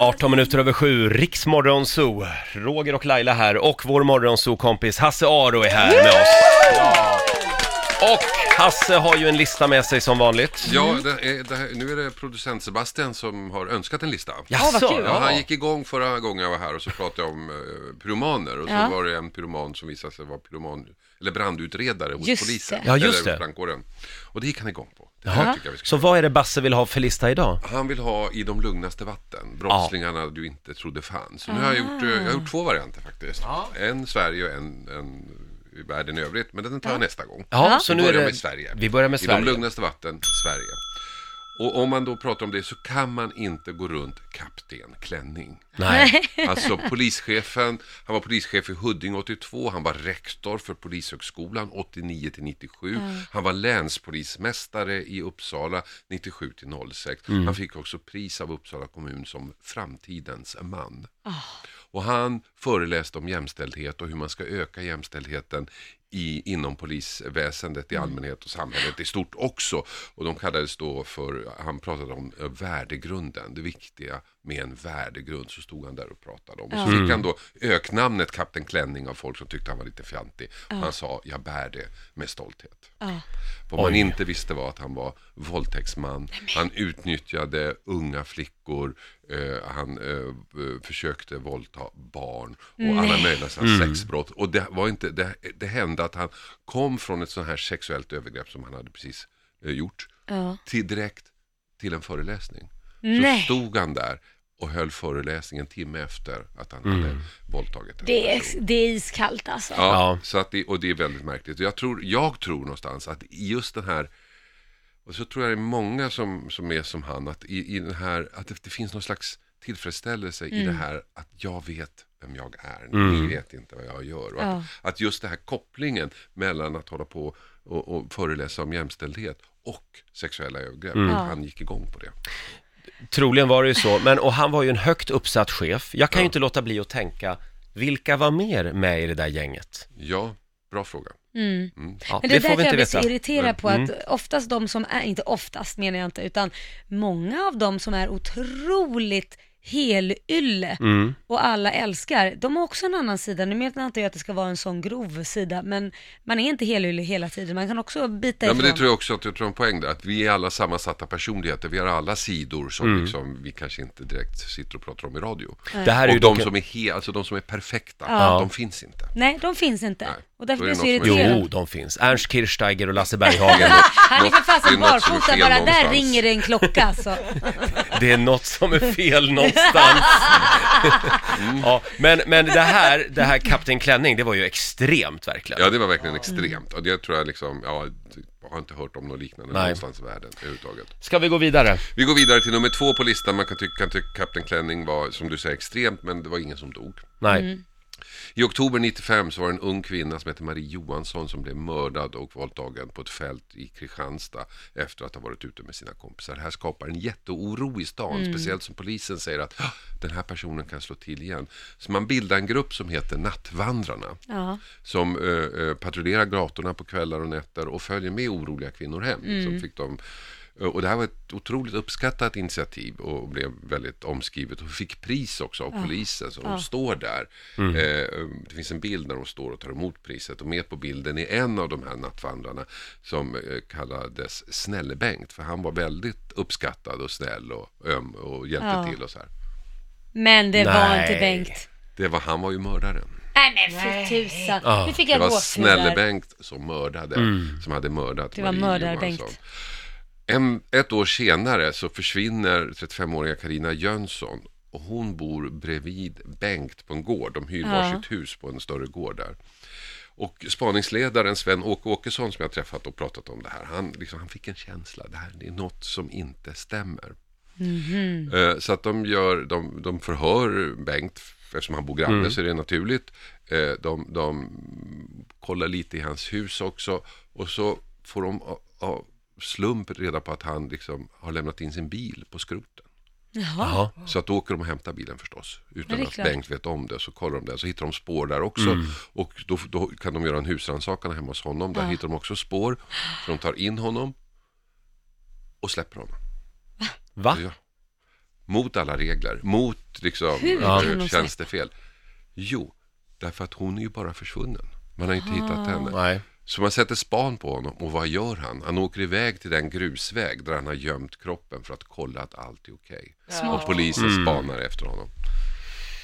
18 minuter över sju, Riksmorgonzoo. Roger och Laila här och vår morgonzoo-kompis Hasse Aro är här med oss. Ja. Och Hasse har ju en lista med sig som vanligt. Ja, det är, det här, nu är det producent Sebastian som har önskat en lista. Jaså? kul. Ja, han gick igång förra gången jag var här och så pratade jag om eh, pyromaner och så Ja. var det en pyroman som visade sig vara pyroman, eller brandutredare hos Just polisen. det. Ja, just eller det. brandkåren. Och det gick han igång på. Det Jaha. här tycker jag vi ska Så vad är det Basse vill ha för lista idag? Han vill ha i de lugnaste vatten, brottslingarna du inte trodde fanns. Så nu har jag gjort, eh, jag har gjort två varianter faktiskt. En Sverige och en, en världen i övrigt, men den tar jag nästa gång. Ja, så vi nu är börjar det... med Sverige. Vi börjar med I de lugnaste vatten, Sverige. Och om man då pratar om det så kan man inte gå runt kapten klänning. Nej. Alltså polischefen, han var polischef i Huddinge 82, han var rektor för Polishögskolan 89 till 97. Han var länspolismästare i Uppsala 97 till 06. Mm. Han fick också pris av Uppsala kommun som framtidens man. Och han föreläste om jämställdhet och hur man ska öka jämställdheten i, inom polisväsendet i allmänhet och samhället i stort också. Och de kallades då för, han pratade om eh, värdegrunden, det viktiga med en värdegrund, så stod han där och pratade om. Och så fick han då öknamnet Kapten Klänning av folk som tyckte han var lite fjantig. Han sa, jag bär det med stolthet. Ja. Vad man Oj. inte visste var att han var våldtäktsman. Han utnyttjade unga flickor. Eh, han eh, eh, försökte våldta barn och alla möjliga sådana sexbrott. Och det, var inte, det, det hände att han kom från ett sånt här sexuellt övergrepp som han hade precis eh, gjort Ja. till direkt till en föreläsning. Så Nej. stod han där och höll föreläsning en timme efter att han hade våldtagit en Det är, person. det är iskallt alltså. Ja, Ja. Så att det, och det är väldigt märkligt. Jag tror, jag tror någonstans att i just den här och så tror jag det är många som, som är som han, att i, i den här, att det, det finns någon slags tillfredsställelse i det här att jag vet vem jag är, ni vet inte vad jag gör. Och Ja. att, att just den här kopplingen mellan att hålla på och, och föreläsa om jämställdhet och sexuella övergrepp, att han gick igång på det. Troligen var det ju så, men och han var ju en högt uppsatt chef. Jag kan ju inte låta bli att tänka, vilka var mer med i det där gänget? Ja, bra fråga. Mm. Ja, Men det, är får därför vi jag inte blir så irriterad på Mm. att oftast de som är, inte oftast menar jag inte, utan många av dem som är otroligt helylle Mm. och alla älskar, de har också en annan sida. Nu menar inte jag att det ska vara en sån grov sida, men man är inte helylle hela tiden. Man kan också bita Ja, ifrån. men det tror jag också att jag tror en poäng där, att vi är alla sammansatta personligheter, vi har alla sidor som Mm. liksom, vi kanske inte direkt sitter och pratar om i radio. Det här är ju och de dock... som är, he, alltså de som är perfekta, Ja. de finns inte. Nej, de finns inte. Nej, Och därför blir jag det så irriterad. Jo, de finns. Ernst Kirchsteiger och Lasse Berghagen. Han är för fasen är något som är barfota, fel bara där någonstans. ringer det en klocka alltså. Det är något som är fel någonstans. ja, men, men det här, det här Kapten Klänning, det var ju extremt verkligen. Ja, det var verkligen extremt. Och det tror jag liksom, ja, jag har inte hört om något liknande Nej. någonstans i världen överhuvudtaget. Ska vi gå vidare? Vi går vidare till nummer två på listan. Man kan tycka tycka Kapten Klänning var, som du säger, extremt, men det var ingen som dog. Nej. I oktober 95 så var det en ung kvinna som hette Marie Johansson som blev mördad och våldtagen på ett fält i Kristianstad efter att ha varit ute med sina kompisar. Det här skapar en jätteoro i stan, speciellt som polisen säger att "Ah, den här personen kan slå till igen. Så man bildar en grupp som heter Nattvandrarna Ja. som eh, patrullerar gatorna på kvällar och nätter och följer med oroliga kvinnor hem. Så fick de, och det här var ett otroligt uppskattat initiativ och blev väldigt omskrivet och fick pris också av polisen. Så de står där. Eh, det finns en bild när de står och tar emot priset och med på bilden är en av de här nattvandrarna som eh, kallades Snälle-Bengt för han var väldigt uppskattad och snäll och öm och hjälpte Ja. till och så här. Men det var Nej. inte Bengt. Det var, han var ju mördaren. Nej men för tusan. Ja. Nu fick Det jag var gåshud där. Snälle-Bengt som mördade, som hade mördat Det var Marie mördar-Bengt. En, ett år senare så försvinner 35-åriga Karina Jönsson och hon bor bredvid Bengt på en gård. De hyr Ja. varsitt hus på en större gård där. Och spaningsledaren Sven-Åke Åkesson som jag träffat och pratat om det här, han, liksom, han fick en känsla, det här det är något som inte stämmer. Eh, Så att de, gör, de, de förhör Bengt, eftersom han bor granne så är det naturligt. Eh, De, de kollar lite i hans hus också och så får de av- av slump reda på att han liksom har lämnat in sin bil på skroten. Jaha. Jaha. Så att då åker de och hämtar bilen förstås. Ja, Utan att klart. Bengt vet om det. Så kollar de det. Så hittar de spår där också. Och då, då kan de göra en husrannsakan hemma hos honom. Där Ja. hittar de också spår. Så de tar in honom. Och släpper honom. Va? Ja. mot alla regler, mot liksom, Hur eh, kan de tjänstefel. Jo, därför att hon är ju bara försvunnen. Man har inte hittat henne. Nej. Så man sätter span på honom och vad gör han? Han åker iväg till den grusväg där han har gömt kroppen för att kolla att allt är okej. Och polisen spanar efter honom.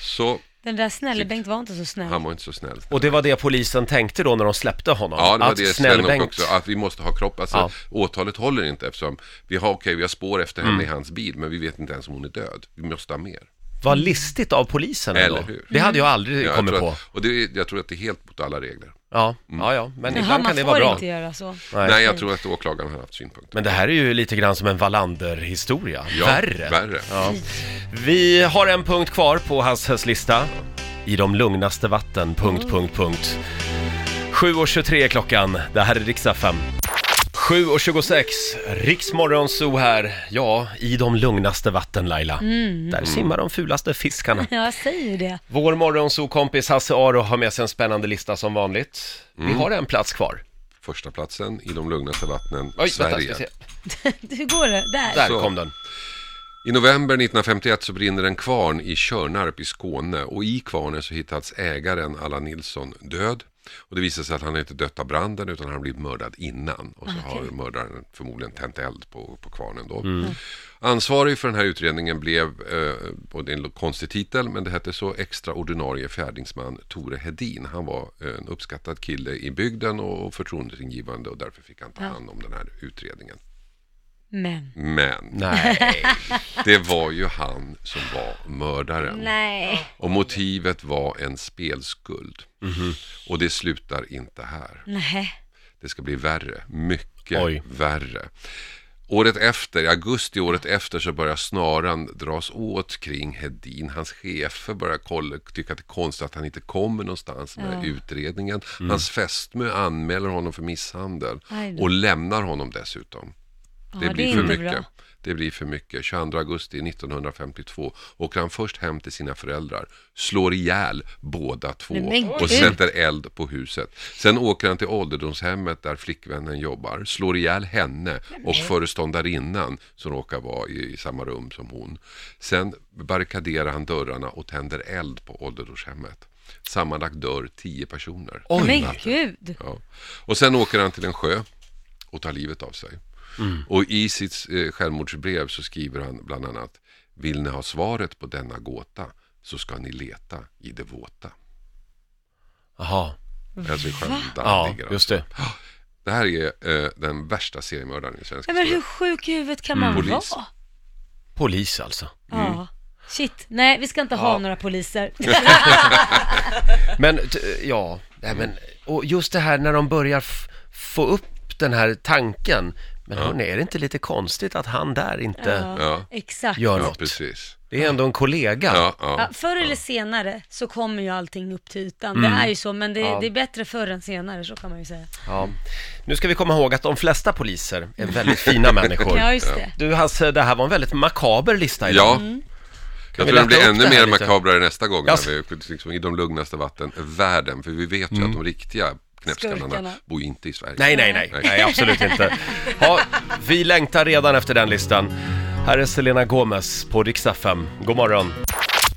Så Den där snälle Bengt var inte så snäll. han var inte så snäll. Och det var det polisen tänkte då när de släppte honom? Ja, det var att det snäll Sven Bengt... också, att vi måste ha kropp. Alltså, Ja. åtalet håller inte eftersom vi har, okej, vi har spår efter henne Mm. i hans bil, men vi vet inte ens om hon är död. Vi måste ha mer. Vad listigt av polisen Eller hur? Det hade jag aldrig Ja, jag kommit tror på. att, och det, är- jag tror att det är helt mot alla regler. Ja, ja, ja, men Jaha, ibland kan det vara bra. inte göra så. Nej. Nej, jag tror att åklagaren har haft synpunkter. Men det här är ju lite grann som en Wallander-historia. Ja, värre. värre. Ja. Vi har en punkt kvar på Hasses lista. I de lugnaste vatten, punkt, punkt, punkt. 7.23 är klockan. Det här är riksdag 5. 7.26, Riksmorgon Zoo här. Ja, i de lugnaste vatten Laila. Där simmar de fulaste fiskarna. Ja, jag säger ju det. Vår morgonzoo-kompis Hasse Aro har med sig en spännande lista som vanligt. Vi Mm. har en plats kvar. Första platsen i de lugnaste vattnen, Oj, Sverige. vänta, ska se. Hur går det? Där. Där Så. kom den. I november 1951 så brinner en kvarn i Körnarp i Skåne och i kvarnen så hittats ägaren Allan Nilsson död. Och det visar sig att han inte dött av branden utan han har blivit mördad innan. Och så har mördaren förmodligen tänt eld på, på kvarnen då. Ansvarig för den här utredningen blev, eh, och det är en konstig titel, men det hette så, extraordinarie fjärdingsman Tore Hedin. Han var en uppskattad kille i bygden och förtroendeingivande och därför fick han ta hand om den här utredningen. Men. Men Nej. det var ju han som var mördaren. Nej. Och motivet var en spelskuld. Och det slutar inte här. Nej. Det ska bli värre, mycket Oj. värre. Året efter, i augusti året efter så börjar snaran dras åt kring Hedin. Hans chefer börjar kolla, tycka att det är konstigt att han inte kommer någonstans med utredningen. Hans fästmö anmäler honom för misshandel Aj då. och lämnar honom dessutom. Det blir för mycket. bra. Det blir för mycket. 22 augusti 1952 åker han först hem till sina föräldrar, slår ihjäl båda två Nej, och sätter eld på huset. Sen åker han till ålderdomshemmet där flickvännen jobbar, slår ihjäl henne och föreståndarinnan som råkar vara i, i samma rum som hon. Sen barrikaderar han dörrarna och tänder eld på ålderdomshemmet. Sammanlagt dör tio personer. Oj. Men gud. Ja. Och sen åker han till en sjö och tar livet av sig. Och i sitt eh, självmordsbrev så skriver han bland annat Vill ni ha svaret på denna gåta så ska ni leta i det våta. Jaha, Alltså i sjön där ja, ligger. just det. Det här är eh, den värsta seriemördaren i svensk Ja, men hur historia. sjuk i huvudet kan man Polis. vara? Polis alltså. Ja. Shit, nej vi ska inte ha Ja. några poliser. Men, t- ja, nej, men, och just det här när de börjar f- få upp den här tanken. Men hörni, är det inte lite konstigt att han där inte Ja. Exakt. gör Ja, något? precis. Det är ändå en kollega. Ja, ja. Ja, förr eller senare så kommer ju allting upp till ytan. Det är ju så, men det, Ja. det är bättre förr än senare, så kan man ju säga. Ja. Nu ska vi komma ihåg att de flesta poliser är väldigt fina människor. Ja, just det. Du Hasse, det här var en väldigt makaber lista idag. Ja. Mm. Jag vi tror den lätta blir upp ännu det här mer lite? makabrare nästa gång. Jaså? När vi, liksom, I de lugnaste vatten världen. För vi vet ju att de riktiga knäppskallarna bor ju inte i Sverige. Nej, nej, nej, nej, absolut inte. Ja, vi längtar redan efter den listan. Här är Selena Gomez på Rix FM. God morgon.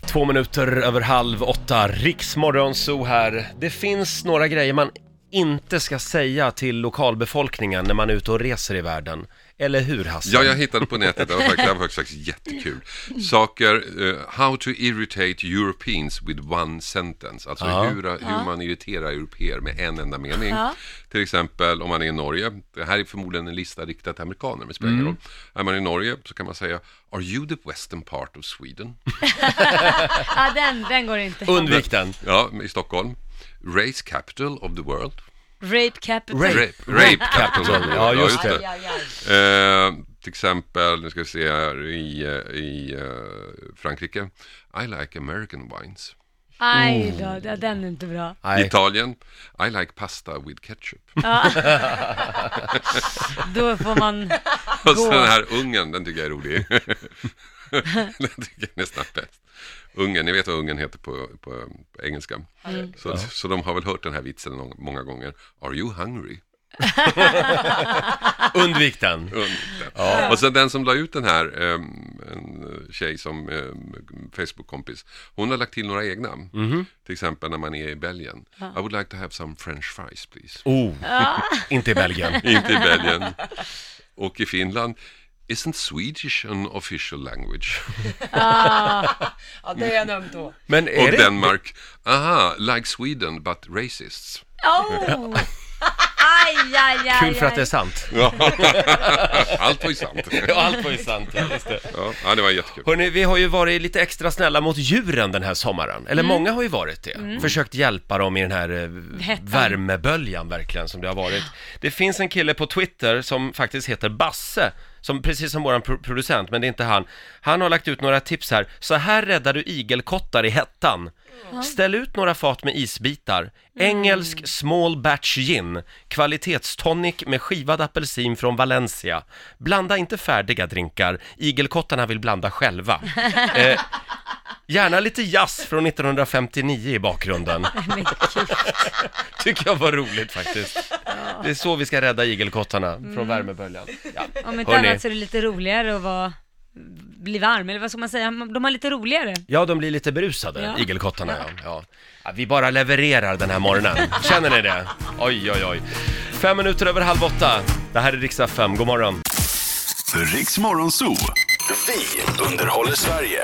Två minuter över halv åtta, Riksmorgon Zoo här. Det finns några grejer man inte ska säga till lokalbefolkningen när man är ute och reser i världen. Eller hur Hasse? Ja, jag hittade på nätet, det var faktiskt, det var faktiskt jättekul. Saker, eh, how to irritate Europeans with one sentence. Alltså Ja. hur, hur man irriterar europeer med en enda mening. Ja. Till exempel om man är i Norge, det här är förmodligen en lista riktad till amerikaner, men spelar Mm. ingen roll. Är man i Norge så kan man säga, are you the western part of Sweden? Ja, den, den går inte. Undvik den. Ja, i Stockholm. Race capital of the world. Rape capital. Rape. Rape, rape capital Ja, just det. Aj, aj, aj. Eh, till exempel, nu ska vi se här i, eh, i eh, Frankrike. I like American wines. Aj då, ja, den är inte bra. Nej. Italien. I like pasta with ketchup. Då får man Och så gå. den här ungen, den tycker jag är rolig. den tycker jag är nästan bäst. Ungen, ni vet vad ungen heter på, på, på engelska. Så, så de har väl hört den här vitsen nång- många gånger. Are you hungry? Undvik den. Undvik den. Och sen den som la ut den här, ehm, en tjej som ehm, Facebook-kompis, hon har lagt till några egna. Till exempel när man är i Belgien. I would like to have some french fries please. Oh, inte i Belgien. Inte i Belgien. Och i Finland, isn't Swedish an official language? Ja, det är en öm tå. Men är Och det... Danmark, aha, like Sweden but racists. Oh. Aj, aj, aj, Kul för att det är sant. Allt var ju sant. Ja, allt var ju sant. Ja, just det. Ja, ja, det var jättekul. Hörrni, vi har ju varit lite extra snälla mot djuren den här sommaren. Eller många har ju varit det. Försökt hjälpa dem i den här eh, Hettan. värmeböljan verkligen som det har varit. Det finns en kille på Twitter som faktiskt heter Basse, som precis som våran pro- producent, men det är inte han. Han har lagt ut några tips här. Så här räddar du igelkottar i hettan. Ställ ut några fat med isbitar. Engelsk small batch gin. Kvalitetstonic med skivad apelsin från Valencia. Blanda inte färdiga drinkar. Igelkottarna vill blanda själva. Eh, gärna lite jazz från 1959 i bakgrunden. Men gud. Tycker jag var roligt faktiskt. Det är så vi ska rädda igelkottarna från värmeböljan. Ja. Om inte Hörni. annat så är det lite roligare att vara, bli varm, eller vad ska man säga? De har lite roligare. Ja, de blir lite berusade, Ja. igelkottarna. Ja. Ja. Ja, vi bara levererar den här morgonen. Känner ni det? Oj, oj, oj. Fem minuter över halv åtta. Det här är riksdag 5. God morgon. Riks Morgonzoo. Vi underhåller Sverige.